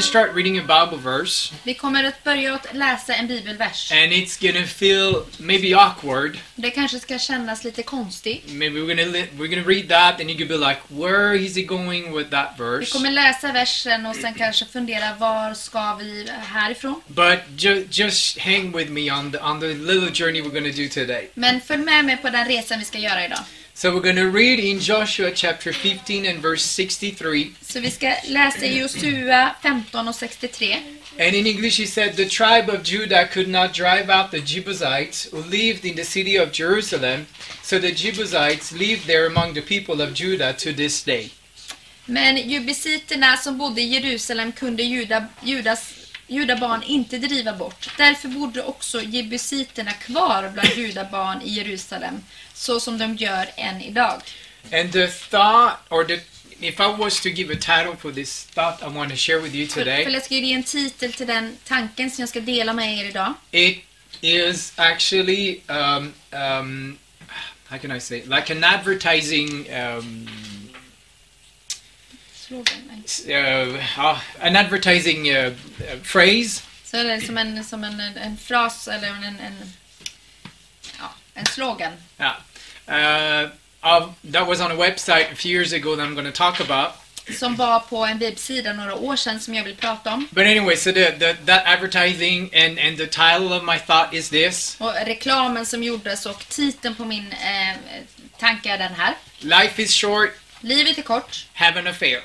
gonna start reading a Bible verse, Vi kommer att börja att läsa en bibelvers. and it's gonna feel maybe awkward. Det kanske ska kännas lite konstigt. Maybe we're gonna we're gonna read that, and you could be like, "Where is he going with that Vi verse?" kommer läsa versen och sen kanske fundera var ska vi härifrån? But ju- just hang with me on the on the little journey we're gonna do today. Men följ med mig på den resan vi ska göra idag. So we're gonna read in Joshua chapter 15 and verse 63. Så vi ska läsa i Josua 15 och 63. And in English, he said, The tribe of Judah could not drive out the Jebusites who lived in the city of Jerusalem, so the Jebusites live there among the people of Judah to this day. Men jubisiterna som bodde i Jerusalem kunde juda, judas, judabarn inte driva bort. Därför bodde också jebusiterna kvar bland judabarn i Jerusalem, så som de gör än idag. And the thought, or the if I was to give a title for this thought I want to share with you today, för jag ska ge en titel till den tanken som jag ska dela med er idag. it is actually, um, um, how can I say, like an advertising, um, uh, uh, an advertising uh, phrase Så är det som en, som en, en, fras eller en, en, ja, en slogan. Yeah. That was on a website a few years ago that I'm going to talk about. Som var på en webbsida några år sedan som jag vill prata om. But anyway, so the, the, that advertising and, and the title of my thought is this Och reklamen som gjordes och titeln på min eh, tanke är den här. Life is short, Livet är kort. have an affair.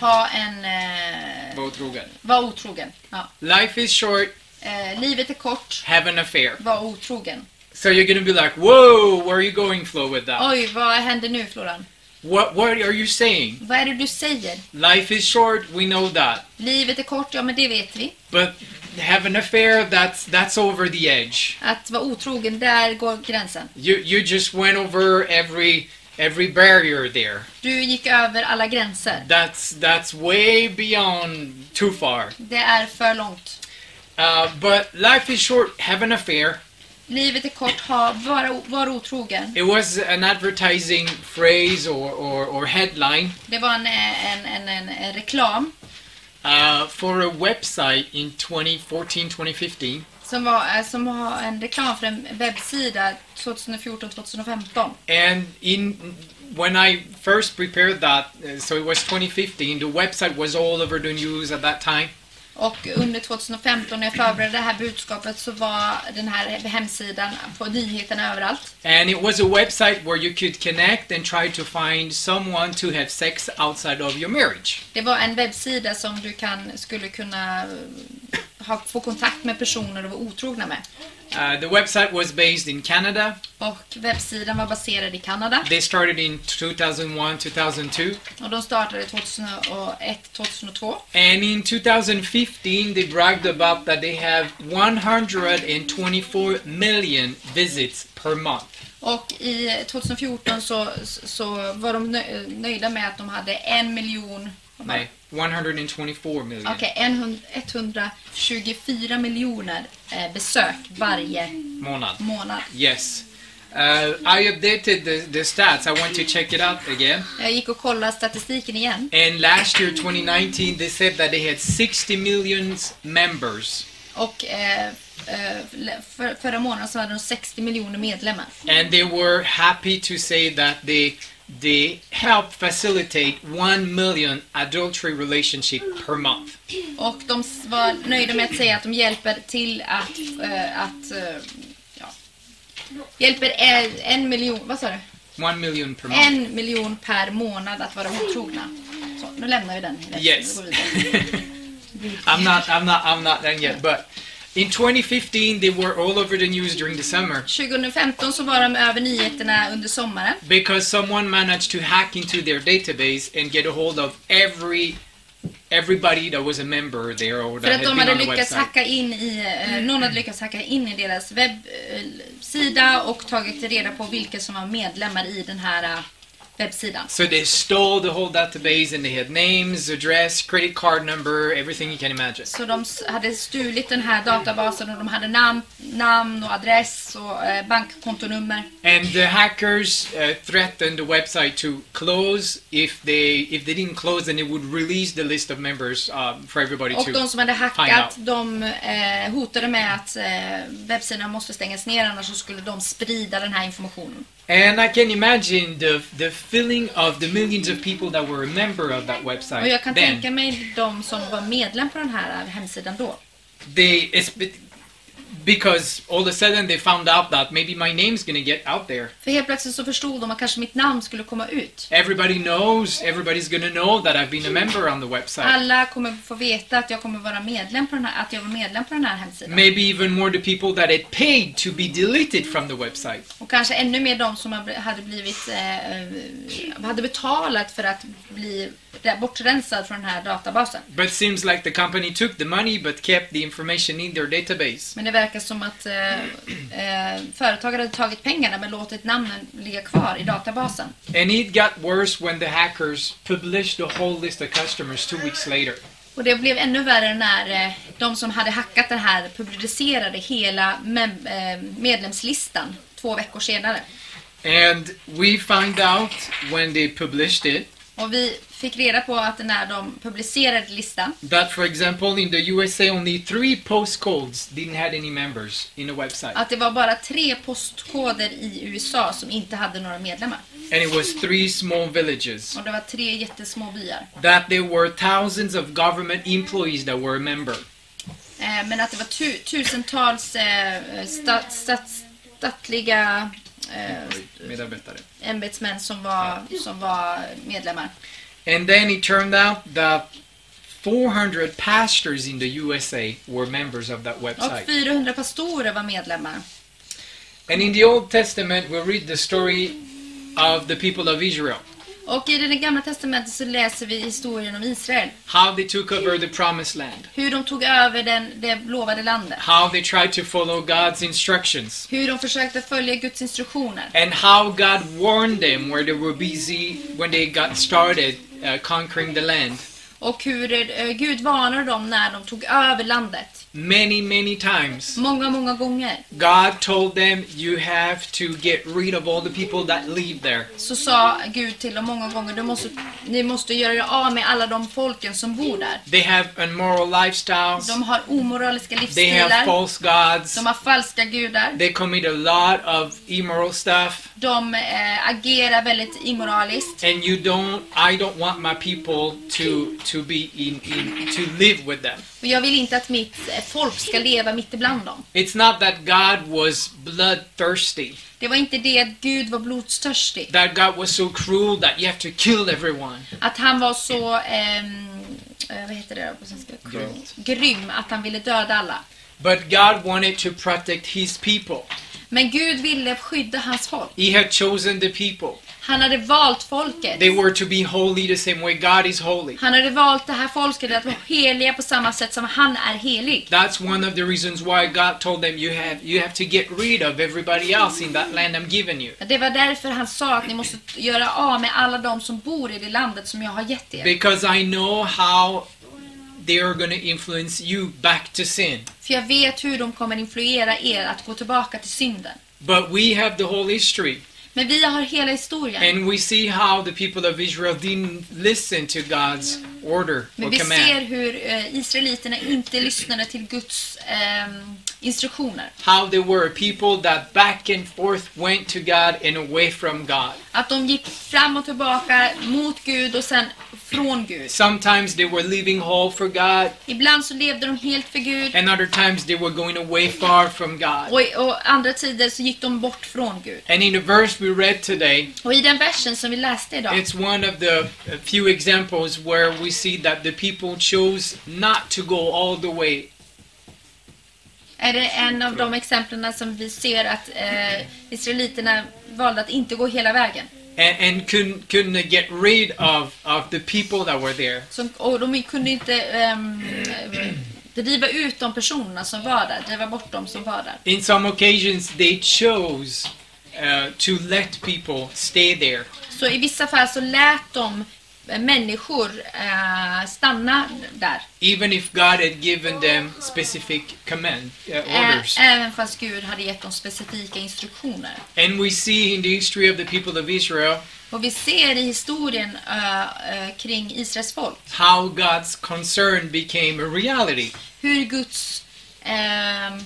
Ha en... Eh, Var otrogen. var otrogen. Ja. Life is short, Eh, livet är kort. have an affair. Var otrogen. So you're to be like, whoa, where are you going, Flo, with that? Oj, vad händer nu Floran? What, what are you saying? Vad är det du säger? Life is short, we know that. Livet är kort, ja men det vet vi. But have an affair, that's, that's over the edge. Att vara otrogen, där går gränsen. You, you just went over every, every barrier there. Du gick över alla gränser. That's that's way beyond too far. Det är för långt. Uh, but life is short. Have an affair. Livet är kort, ha, vara, var otrogen. It was an advertising phrase or, or, or headline Det var en, en, en, en, en reklam uh, for a website in 2014-2015, som var eh, som har en reklam för en webbsida 2014-2015. and in when I first prepared that, eh, so it was 2015. The website was all over the news at that time. Och under 2015 när jag förberedde det här budskapet så var den här hemsidan på nyheterna överallt. And it was a website where you could connect and try to find someone to have sex outside of your marriage. Det var en webbsida som du kan, skulle kunna ha, få kontakt med personer och vara otrogna med. Uh, the website was based in Canada. Och webbsidan var baserad i Kanada. They started in 2001, 2002. Och de startade 2001-2002. And in 2015, they bragged about that they have 124 million visits per month. Och i 2014 så, så var de nö- nöjda med att de hade en miljon... Nej, 124 million. Okej, en 124 miljoner eh, besök varje Månad. månad. Yes. Uh, I updated the, the stats. I went to check it out again. Jag gick och kollade statistiken igen. And last year, 2019, they said that they had 60 millions members. Och eh, eh, för, förra månaden så hade de 60 miljoner medlemmar. And they were happy to say that they they help facilitate 1 million adultery relationship per month. Och de var nöjda med att säga att de hjälper till att... Eh, att eh, ja, hjälper en, en miljon... Vad sa du? 1 million per month. En miljon per månad att vara otrogna. Så, nu lämnar vi den. Yes. I'm not I'm not I'm not done yet, but in 2015 they were all over the news during the summer 2015 så var de över nyheterna under sommaren. because someone managed to hack into their database and get a hold of every everybody that was a member there or För that att had de been hade on the lyckats hacka in i, eh, någon hade lyckats hacka in i deras webbsida och tagit reda på vilka som var medlemmar i den här eh, webbsidan. So they stole the whole database and they had names, address, credit card number, everything you can imagine. Så de hade stulit den här databasen och de hade namn, namn och adress och eh, bankkontonummer. And the hackers uh, threatened the website to close if they if they didn't close then it would release the list of members um, for everybody Och to de som hade hackat, de eh, hotade med att eh, webbsidan måste stängas ner annars så skulle de sprida den här informationen. And I can imagine the the feeling of the millions of people that were a member of that Och website jag kan then. tänka mig de som var medlem på den här hemsidan då. They because all of a sudden they found out that maybe my name's gonna get out there. För helt plötsligt så förstod de att kanske mitt namn skulle komma ut. Everybody knows, everybody's gonna know that I've been a member on the website. Alla kommer få veta att jag kommer vara medlem på den här, att jag var medlem på den här hemsidan. Maybe even more the people that had paid to be deleted from the website. Och kanske ännu mer de som hade blivit, eh, hade betalat för att bli bortrensad från den här databasen. But seems like the company took the money but kept the information in their database. Men det verkar som att eh, eh, företag hade tagit pengarna men låtit namnen ligga kvar i databasen. And it got worse when the hackers published the whole list of customers two weeks later. Och det blev ännu värre när eh, de som hade hackat det här publicerade hela mem- eh, medlemslistan två veckor senare. And we find out when they published it Och vi fick reda på att när de publicerade listan that, for example, in the USA, only three postcodes didn't have any members in the website. att det var bara tre postkoder i USA som inte hade några medlemmar. And it was three small villages. Och det var tre jättesmå byar. That there were thousands of government employees that were a member. Eh, men att det var tu- tusentals eh, stat- stats- statliga Medarbetare. ämbetsmän som var, som var medlemmar. And then it turned out that 400 pastors in the USA were members of that Och website. 400 pastorer var medlemmar. And in the Old Testament, we read the story of the people of Israel, Och i det gamla testamentet så läser vi historien om Israel. how they took over the promised land, Hur de tog över den, det lovade landet. how they tried to follow God's instructions, Hur de försökte följa Guds instruktioner. and how God warned them where they were busy when they got started uh, conquering the land. Och hur eh, Gud varnade dem när de tog över landet. Many, many times, Många, många gånger. God told them, You have to get rid of all the people that live there. Så sa Gud till dem många gånger, du måste, ni måste göra er av med alla de folken som bor där. They have unmoral lifestyles, De har omoraliska they have livsstilar. false gods, De har falska gudar. they commit a lot of immoral stuff. De eh, agerar väldigt immoraliskt. and you don't i don't want my people to to be in, in to live with them Och jag vill inte att mitt eh, folk ska leva mitt ibland dem. it's not that god was bloodthirsty Det var inte det att Gud var blodstörstig. that god was so cruel that you have to kill everyone Att han var så, eh, vad heter det på svenska? Grymt. Grym, att han ville döda alla. but god wanted to protect his people Men Gud ville skydda hans folk. he had chosen the people Han hade valt folket. they were to be holy the same way god is holy Han hade valt det här folket att vara heliga på samma sätt som han är helig. that's one of the reasons why god told them you have you have to get rid of everybody else in that land i'm giving you Det var därför han sa att ni måste göra av med alla de som bor i det landet som jag har gett er. because i know how they are going to influence you back to sin För jag vet hur de kommer influera er att gå tillbaka till synden. But we have the whole history, Men vi har hela historien. and we see how the people of Israel didn't listen to God's order Men or vi ser hur eh, israeliterna inte lyssnade till Guds ehm, instruktioner. How they were people that back and forth went to God and away from God. Att de gick fram och tillbaka mot Gud och sen från Gud. Sometimes they were living whole for God, Ibland så levde de helt för Gud and other times they were going away far from God. och, och andra tider så gick de bort från Gud. And in the verse we read today, Och i den versen som vi läste idag it's one of the few examples where we see that the people chose not to go all the way är det en av de exemplen som vi ser att eh, israeliterna valde att inte gå hela vägen. and, and couldn't, couldn't get rid of, of the people that were there. Som, och de kunde inte ehm, driva ut de personerna som var där, driva bort de som var där. in some occasions they chose uh, to let people stay there. Så i vissa fall så lät de människor eh, stanna där. even if God had given them specific command uh, Ä- orders. även fast Gud hade gett dem specifika instruktioner. And we see in the history of the people of Israel Och vi ser i historien eh, eh, kring Israels folk how God's concern became a reality. hur Guds ehm,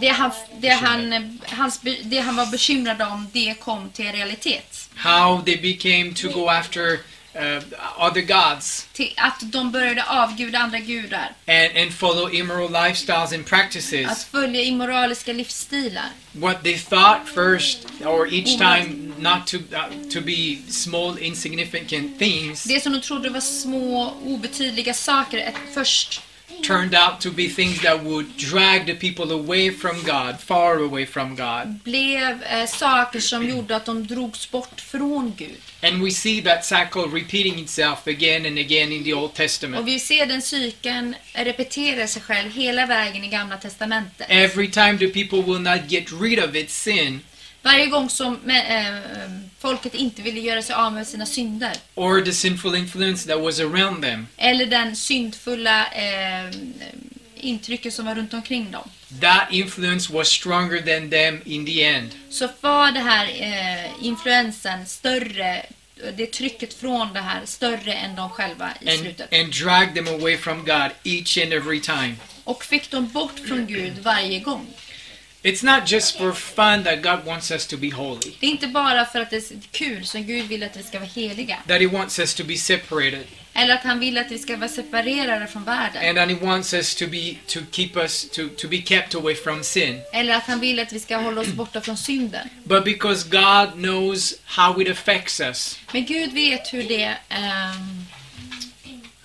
det han, det, han, hans, det han var bekymrad om, det kom till realitet. How they became to go after uh, other gods Till att de började avguda andra gudar. and, and follow immoral lifestyles and Att practices. följa immoraliska livsstilar. What they thought first or each time not to uh, to be small insignificant things Det som de trodde var små obetydliga saker först turned out to be things that would drag the people away from God, far away from God. blev eh, saker som gjorde att de drogs bort från Gud. And we see that cycle repeating itself again and again in the Old Och Testament. vi ser den cykeln repetera sig själv hela vägen i Gamla Testamentet. Every time the people will not get rid of its sin Varje gång som eh, eh, folket inte ville göra sig av med sina synder or the sinful influence that was around them, eller den syndfulla eh, intrycket som var runt omkring dem that influence was stronger than them in the end. så var det här eh, influensen större, det trycket från det här större än de själva i And, slutet. and drag them away from God each and every time. Och fick de bort från Gud varje gång. It's not just for fun that God wants us to be holy, Det är inte bara för att det är kul som Gud vill att vi ska vara heliga. that He wants us to be separated, Eller att han vill att vi ska vara separerade från världen. and that He wants us to be to keep us to, to be kept away from sin. Eller att han vill att vi ska hålla oss borta från synden. But because God knows how it affects us, Men Gud vet hur det,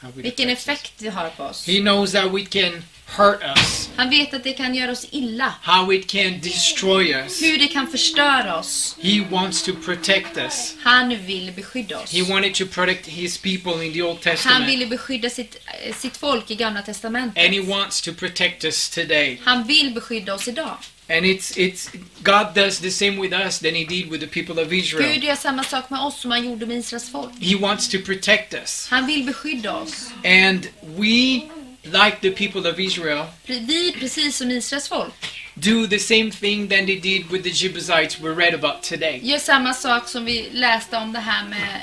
it vilken effekt det har på oss. He knows that we can hurt us, Han vet att det kan göra oss illa. how it can destroy us. Hur det kan förstöra oss. He wants to protect us. Han vill beskydda oss. He wanted to protect His people in the Old Han Testament, ville beskydda sitt, eh, sitt folk i Gamla and He Testamentet. wants to protect us today. Han vill beskydda oss idag. And it's it's God does the same with us than He did with the people of Israel. Gud gör samma sak med oss som han gjorde med Israels folk. He wants to protect us, Han vill beskydda oss. and we, like the people of Israel, Vi, precis som Israels folk, do the same thing than they did with the Jebusites we read about today. gör samma sak som vi läste om det här med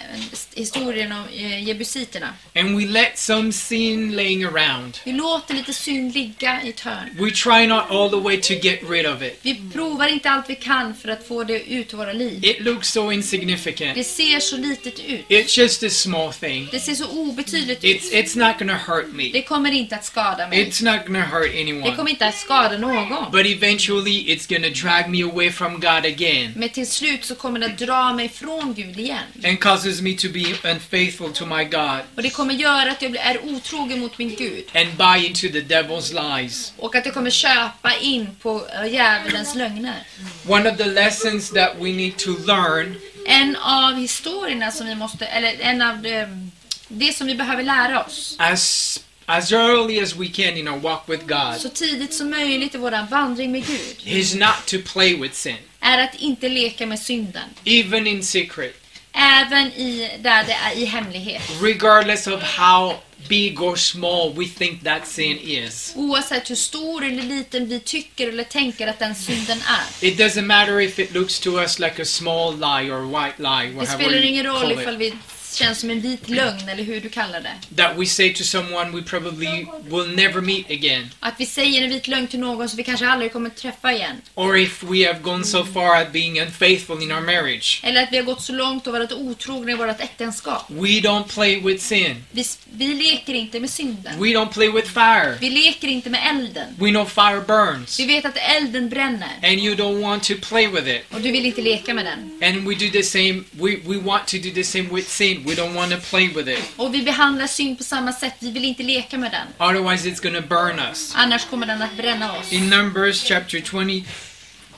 historien om eh, jebusiterna. And we let some sin laying around. Vi låter lite synd ligga i ett hörn. We try not all the way to get rid of it. Vi provar inte allt vi kan för att få det ut ur våra liv. It looks so insignificant. Det ser så litet ut. It's just a small thing. Det ser så obetydligt It's ut. it's not gonna hurt me. Det kommer inte att skada mig. It's not gonna hurt Det anyone. kommer inte att skada någon. But eventually it's gonna drag me away from God again Men till slut så kommer det att dra mig från Gud igen. and causes me to be unfaithful to my God Och det kommer göra att jag är otrogen mot min Gud. and buy into the devil's lies. Och att jag kommer köpa in på eh, djävulens lögner. One of the lessons that we need to learn En av historierna som vi måste, eller en av det, det som vi behöver lära oss as as early as we can in our walk with God så tidigt som möjligt i vår vandring med Gud is not to play with sin, är att inte leka med synden. even in secret, Även i, där det är i hemlighet. regardless of how big or small we think that sin is. Oavsett hur stor eller liten vi tycker eller tänker att den synden är. It doesn't matter if it looks to us like a small lie or white lie, Det spelar ingen roll ifall vi känns som en vit lögn eller hur du kallar det. That we say to someone we probably will never meet again. Att vi säger en vit lögn till någon som vi kanske aldrig kommer träffa igen. Or if we have gone so far at being unfaithful in our marriage. Eller att vi har gått så långt och varit otrogna i vårt äktenskap. We don't play with sin. Vi, vi leker inte med synden. We don't play with fire. Vi leker inte med elden. We know fire burns. Vi vet att elden bränner. And you don't want to play with it. Och du vill inte leka med den. And we do the same, we, we want to do the same with sin. We don't want to play with it. Och vi behandlar synd på samma sätt. Vi vill inte leka med den. Otherwise it's to burn us. Annars kommer den att bränna oss. In Numbers chapter 20,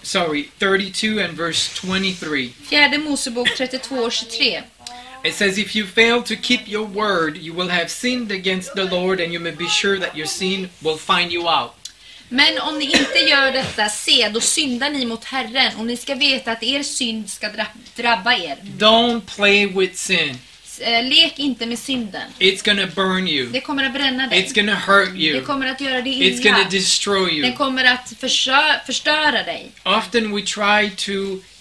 sorry, 32 and verse 23. Fjärde Mosebok 32 och 23. It says, If you fail to keep your word, you will have sinned against the Lord, and you may be sure that your sin will find you out. Men om ni inte gör detta, se, då syndar ni mot Herren och ni ska veta att er synd ska dra- drabba er. Don't play with sin. Eh, Lek inte med synden. It's gonna burn you. Det kommer att bränna dig. It's gonna hurt Det you. kommer att göra dig It's gonna illa. destroy you. kommer att förstöra dig. Often we try to,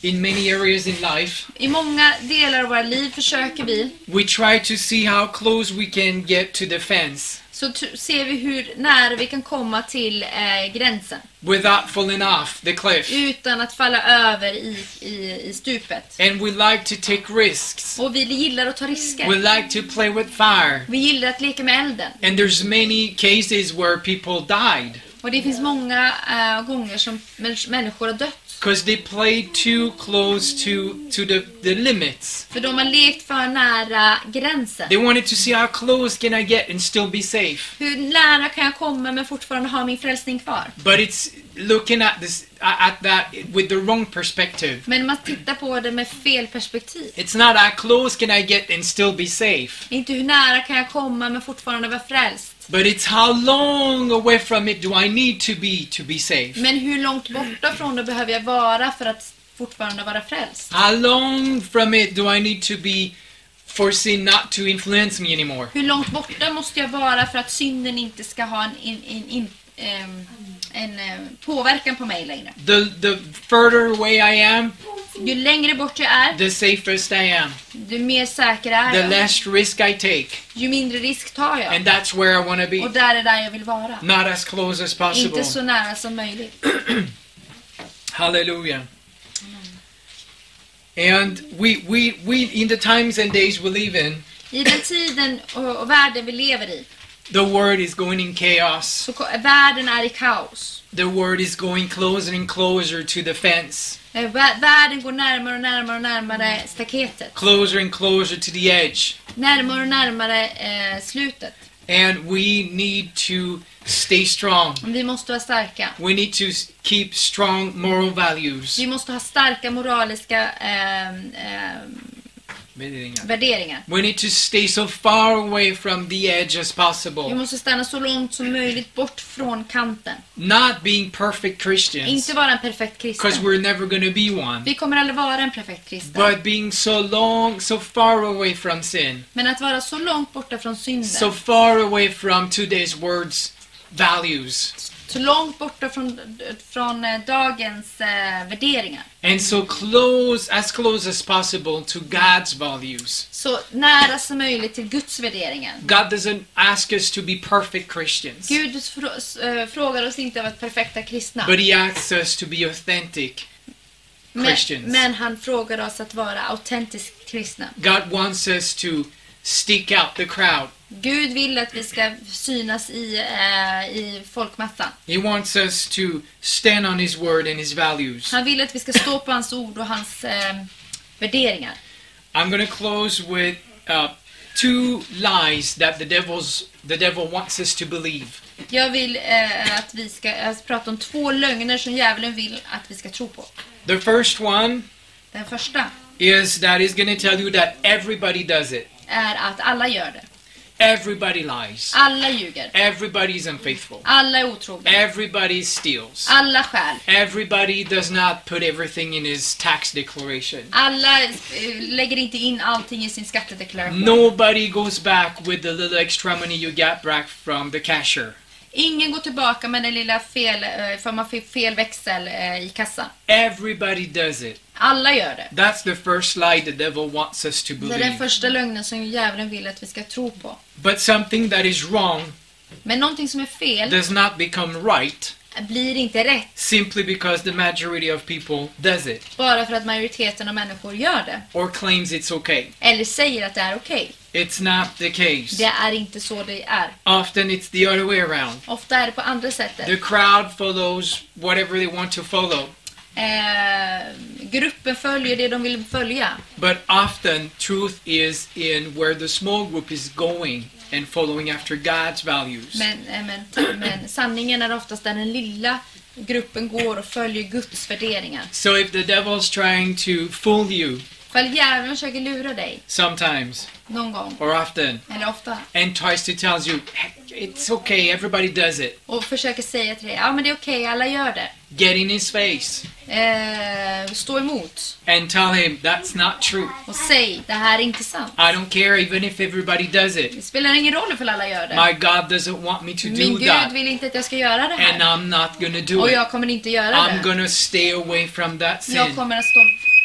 in many areas in life, I många delar av våra liv försöker vi, we try to see how close we can get to the fence så ser vi hur nära vi kan komma till eh, gränsen. without falling off the cliff. Utan att falla över i, i, i stupet. And we like to take risks. Och vi gillar att ta risker. We like to play with fire. Vi gillar att leka med elden. And there's many cases where people died Och det finns många eh, gånger som män- människor har dött. Because they played too close to, to the, the limits. För de har lekt för nära gränsen. They wanted to see how close can I get and still be safe. Hur nära kan jag komma men fortfarande ha min frälsning kvar? But it's looking at this at that with the wrong perspective. Men man tittar på det med fel perspektiv. It's not how close can I get and still be safe, Inte hur nära kan jag komma men fortfarande vara frälst. But it's how long away from it do I need to be to be safe. Men hur långt borta från det behöver jag vara för att fortfarande vara frälst? How long from it do I need to be for sin not to influence me anymore? Hur långt borta måste jag vara för att synden inte ska ha en, in, in, in, ehm, en eh, påverkan på mig längre? The the further away I am, Ju längre bort jag är, the safest I am. ju mer säker är The jag. less risk I take, Ju mindre risk tar jag. and that's where I want to Och be. där är där jag vill vara. Not as close as possible. Inte så nära som möjligt. Hallelujah. And we, we, we, in the times and days we live in, I den tiden och, och världen vi lever i, the world is going in chaos. så världen är i kaos. The world is going closer and closer to the fence, Eh, vä- Världen går närmare och närmare och närmare staketet. closer and closer to the edge. Närmare och närmare eh, slutet. And we need to stay strong. Vi måste vara starka. We need to keep strong moral values. Vi måste ha starka moraliska ehm, ehm, värderingar. We need to stay so far away from the edge as Vi possible. måste stanna så långt som möjligt bort från kanten. Not being perfect Christians, Inte vara en perfekt because kristen. we're never to be one. Vi kommer aldrig vara en perfekt kristen. But being so long, so far away from sin, Men att vara så långt borta från synden. so far away from today's words, values, Så långt borta från, från eh, dagens eh, värderingar. and so close, as close as possible to God's values. Så nära som möjligt till Guds värderingar. God doesn't ask us to be perfect Christians, Gud eh, frågar oss inte att vara perfekta kristna. but He asks us to be authentic. Men, Christians. men han frågar oss att vara autentiskt kristna. God wants us to stick out the crowd. Gud vill att vi ska synas i, eh, i folkmassan. He wants us to stand on His word and His values. Han vill att vi ska stå på hans ord och hans eh, värderingar. I'm going to close with uh, two lies that the devil's the devil wants us to believe. Jag vill eh, att vi ska eh, prata om två lögner som djävulen vill att vi ska tro på. The first one Den första is that he's going to tell you that everybody does it. Är att alla gör det. Everybody lies. Alla ljuger. Everybody's unfaithful. Alla är otrogna. Everybody steals. Alla stjäl. Everybody does not put everything in his tax declaration. Alla eh, lägger inte in allting i sin skattedeklaration. Nobody goes back with the little extra money you got back from the cashier. Ingen går tillbaka med den lilla fel, för man fick fel växel eh, i kassan. Everybody does it. Alla gör det. That's the first lie the devil wants us to Det är den believe. första lögnen som djävulen vill att vi ska tro på. But something that is wrong Men någonting som är fel does not become right blir inte rätt simply because the majority of people does it bara för att majoriteten av människor gör det. or claims it's okay. Eller säger att det är okej. It's not the case. Det är inte så det är. Often it's the other way around. Ofta är det på andra sättet. The crowd follows whatever they want to follow, Eh, gruppen följer det de vill följa. but often truth is in where the small group is going and following after God's values. Men, eh, men, men sanningen är oftast där den lilla gruppen går och följer Guds värderingar. So if the devil's trying to fool you Ifall djävulen försöker lura dig sometimes någon gång, or often eller ofta, and tries to tell you it's okay, everybody does it. och försöker säga till dig, ja men det är okej, alla gör det. Get in his face Eh, stå emot and tell him that's not true. och säg, det här är inte sant. I don't care even if everybody does it. Det spelar ingen roll ifall alla gör det. My God doesn't want me to Min do Gud that, vill inte att jag ska göra det and här. I'm not gonna do Och jag kommer inte göra I'm det. gonna stay away from that Jag sin. kommer att stå,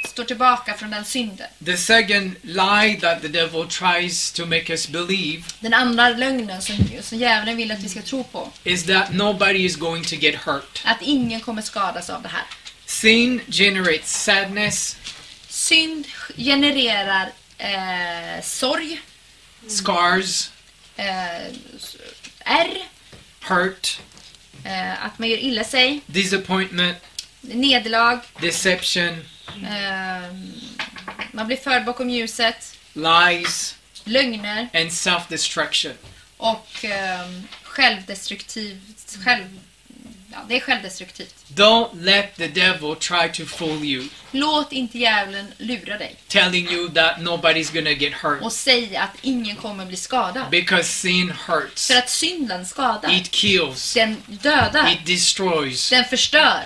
stå tillbaka från den synden. The second lie that the devil tries to make us believe Den andra lögnen som, som djävulen vill att vi ska tro på. is that nobody is going to get hurt. Att ingen kommer skadas av det här. Sin generates sadness, Synd genererar eh, sorg, scars, eh, ärr, hurt, eh, att man gör illa sig, disappointment, nederlag, deception, eh, man blir förd bakom ljuset, lies, lögner. And self destruction. och eh, självdestruktiv, själv, ja, det är självdestruktivt. Don't let the devil try to fool you, Låt inte djävulen lura dig telling you that nobody's gonna get hurt. och säga att ingen kommer bli skadad. Because sin hurts, För att synden skadar. it kills, Den dödar. it destroys Den förstör.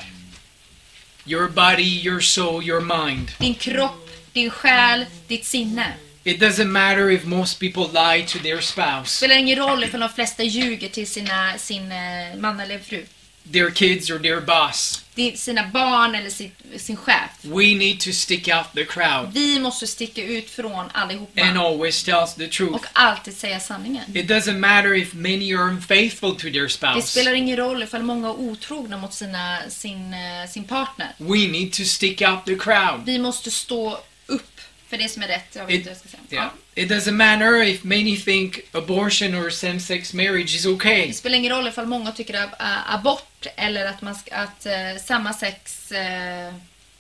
your body, your soul, your mind. Din kropp, din själ, ditt sinne. It doesn't matter if most people lie to their Det spouse, spelar ingen roll ifall de flesta ljuger till sina, sin eh, man eller fru. Their kids, or their boss. Sina barn eller sin, sin chef. We need to stick out the crowd Vi måste sticka ut från and allihopa. always tell the truth. Och alltid säga sanningen. It doesn't matter if many are unfaithful to their Det spouse. spelar ingen roll ifall många är otrogna mot sina, sin, eh, sin partner. We need to stick out the crowd. Vi måste stå upp för det som är rätt. Jag vet inte vad jag ska säga. Yeah. It doesn't matter if many think abortion or same-sex marriage is okay. Det spelar ingen roll ifall många tycker att äh, abort eller att, man ska, att äh, samma sex äh,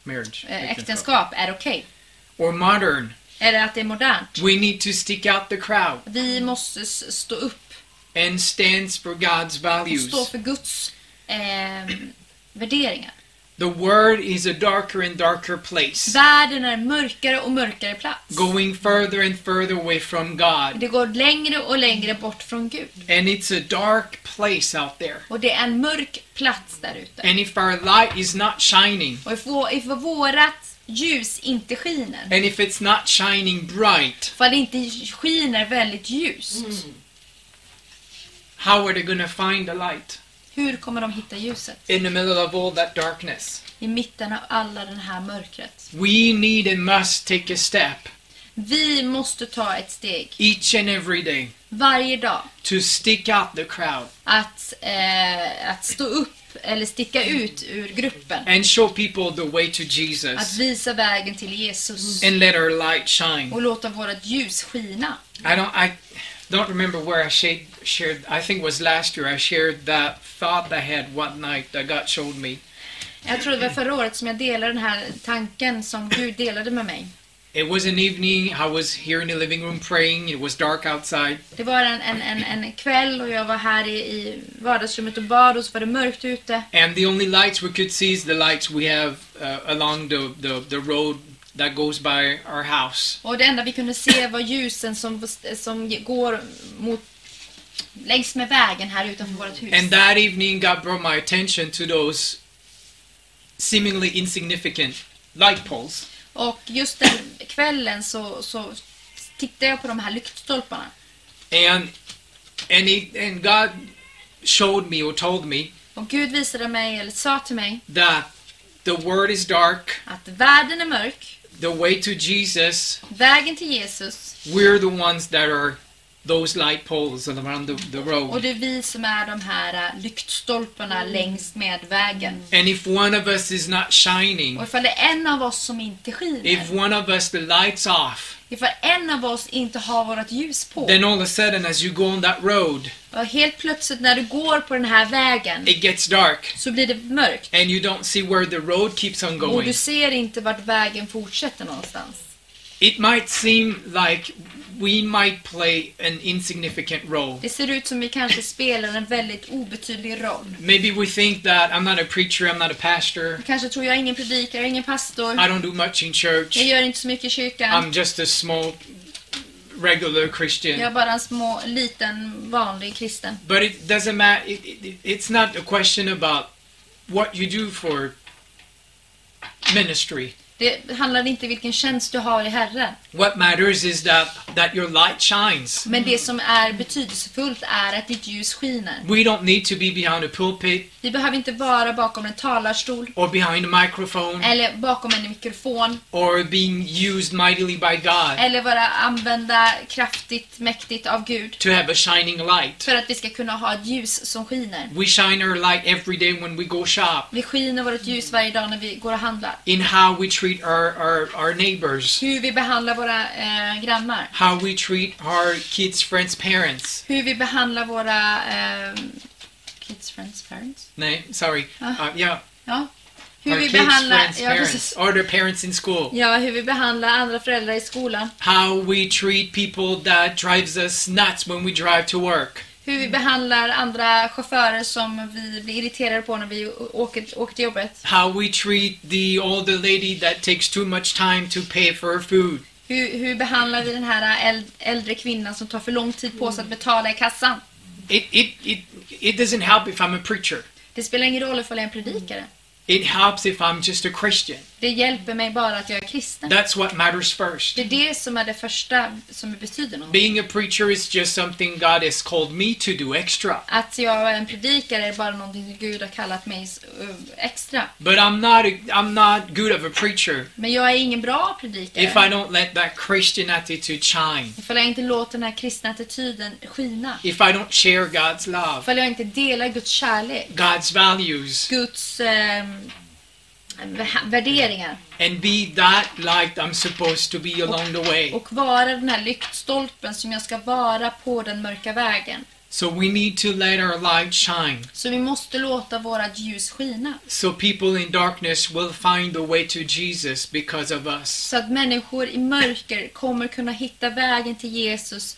Marriage. äh, äktenskap är okej. Or modern. Eller att det är modernt. We need to stick out the crowd Vi måste stå upp and stands for God's och values. stå för Guds eh, värderingar. The word is a darker and darker place, Världen är en mörkare och mörkare plats. going further and further away from God. Det går längre och längre bort från Gud. And it's a dark place out there. Och det är en mörk plats där ute. And if our light is not shining, Och if, if vårat ljus inte skiner, and if it's not shining bright, för det inte skiner väldigt ljust, how are they to find the light hur kommer de hitta ljuset? in the middle of all that darkness? I mitten av alla den här mörkret. We need and must take a step Vi måste ta ett steg each and every day varje dag to stick out the crowd att, eh, att stå upp eller sticka ut ur gruppen. and show people the way to Att Jesus visa vägen till Jesus and let our light shine. och låta vårt ljus skina. I don't I don't remember where I shared, shared I think it was last year I shared that thought I had one night that God showed me. Jag tror det var förra året som jag delade den här tanken som Gud delade med mig. It was an evening, I was here in the living room praying, it was dark outside, Det var en, en, en, en kväll och jag var här i, i vardagsrummet och bad och så var det mörkt ute. and the only lights we could see is the lights we have uh, along the, the, the road that goes by our house. Och det enda vi kunde se var ljusen som, som går mot längs med vägen här utanför vårt hus. And that evening, God brought my attention to those seemingly insignificant light poles. Och just den kvällen så, så tittade jag på de här lyktstolparna. And and he, and God showed me or told me Och Gud visade mig, eller sa till mig, that the word is dark, att världen är mörk, the way to Jesus, vägen till Jesus, we're the ones that are those light poles around the, the och road. det är vi som är de här äh, lyktstolparna längs med vägen. And if one of us is not shining, Och ifall det är en av oss som inte if skiner, one of us the lights off, ifall en av oss inte har vårt ljus på, then all of a sudden as you go on that road, och helt plötsligt när du går på den här vägen it gets dark så blir det mörkt. and you don't see where the road keeps on Och going. du ser inte vart vägen fortsätter någonstans. It might seem like we might play an insignificant role. Det ser ut som vi kanske spelar en väldigt obetydlig roll. Maybe we think that I'm not a preacher, I'm not a pastor, Kanske tror jag ingen predikare, jag ingen pastor. I don't do much in church, Jag gör inte så mycket i kyrkan. I'm just a small, regular Jag Christian. är bara en små, liten, vanlig kristen. But it doesn't matter, it, it, it's not a question about what you do for ministry. Det handlar inte vilken tjänst du har i Herren. What matters is that, that your light shines. Men det som är betydelsefullt är att ditt ljus skiner. We don't need to be behind a pulpit Vi behöver inte vara bakom en talarstol or behind a microphone eller bakom en mikrofon or being used mightily by God eller vara använda kraftigt, mäktigt av Gud to have a shining light. för att vi ska kunna ha ett ljus som skiner. We shine our light every day when we go shop, Vi skiner vårt ljus varje dag när vi går och handlar. in how we treat our, our, our neighbors, Hur vi behandlar våra eh, grannar. how we treat our kids' friends' parents. Hur vi behandlar våra eh, kids, friends, parents. No, sorry. Ah. Uh, yeah, Ja. Hur our vi kids' behandlar, friends' ja, parents precis. or their parents in school. ja, hur vi behandlar andra föräldrar i skolan. How we treat people that drives us nuts when we drive to work. Hur vi behandlar andra chaufförer som vi blir irriterade på när vi åker, åker till jobbet. How we treat the older lady that takes too much time to pay for her food. Hur, hur behandlar vi den här äld, äldre kvinnan som tar för lång tid på sig att betala i kassan? It, it, it, it doesn't help if I'm a preacher. Det spelar ingen roll ifall jag är en predikare. It helps if I'm just a Christian. Det hjälper mig bara att jag är kristen. That's what matters first. Det är det som är det första som betyder något. Being a preacher is just something God has called me to do extra. Att jag är en predikare är bara någonting Gud har kallat mig uh, extra. But I'm not a, I'm not good of a preacher Men jag är ingen bra if I predikare. don't let that Christian attitude shine. Ifall jag inte låter den här kristna attityden skina. If I don't share God's love, Ifall jag inte delar Guds kärlek. God's values, Guds vä- värderingar. and be that light I'm supposed to be along the way. Och vara den här lyktstolpen som jag ska vara på den mörka vägen. So we need to let our light shine. Så vi måste låta vårat ljus skina. So people in darkness will find the way to Jesus because of us. Så att människor i mörker kommer kunna hitta vägen till Jesus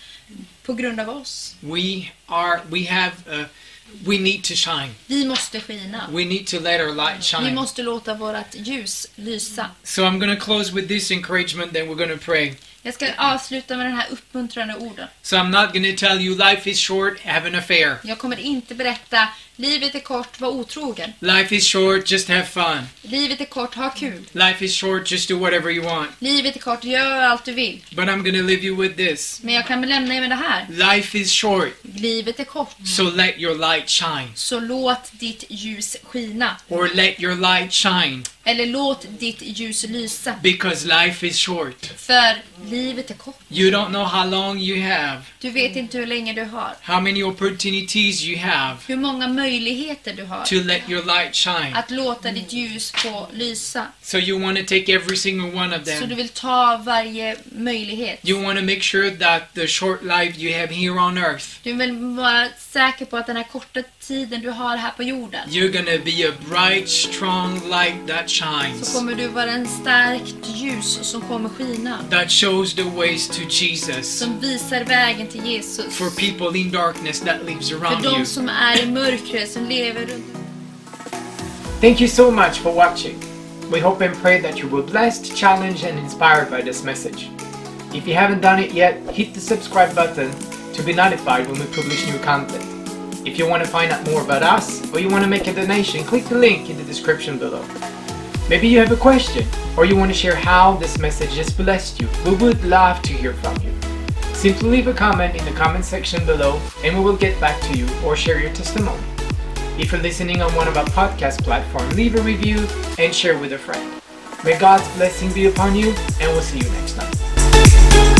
på grund av oss. We are we have uh, we need to shine. Vi måste skina. We need to let our light Vi shine. måste låta vårt ljus lysa. So I'm going to close with this encouragement then we're going to pray. Jag ska avsluta med den här uppmuntrande orden. So I'm not going to tell you life is short, have an affair. Jag kommer inte berätta livet är kort, var otrogen. Life is short, just have fun. Livet är kort, ha kul. Life is short, just do whatever you want. Livet är kort, gör allt du vill. But I'm to leave you with this. Men jag kan väl lämna er med det här. Life is short, Livet är kort. so let your light shine. Så låt ditt ljus skina. Or let your light shine Eller låt ditt ljus lysa. because life is short. För livet är kort. You don't know how long you have, Du vet inte hur länge du har. how many opportunities you have Hur många möjligheter du har. to let your light shine. Att låta ditt ljus få lysa. So you want to take every single one of Så du them. vill ta varje möjlighet. You want to make sure that the short life you have here on earth, Du vill vara säker på att den här korta tiden du har här på jorden you're going to be a bright, strong light that så shines, kommer du vara en starkt ljus som kommer skina. that shows the ways to Jesus Som visar vägen till Jesus. for people in darkness that lives around you. För de som är i mörkret, som lever runt Thank you so much for watching. We hope and pray that you were blessed, challenged, and inspired by this message. If you haven't done it yet, hit the subscribe button to be notified when we publish new content. If you want to find out more about us or you want to make a donation, click the link in the description below. Maybe you have a question or you want to share how this message has blessed you. We would love to hear from you. Simply leave a comment in the comment section below and we will get back to you or share your testimony. If you're listening on one of our podcast platforms, leave a review and share with a friend. May God's blessing be upon you, and we'll see you next time.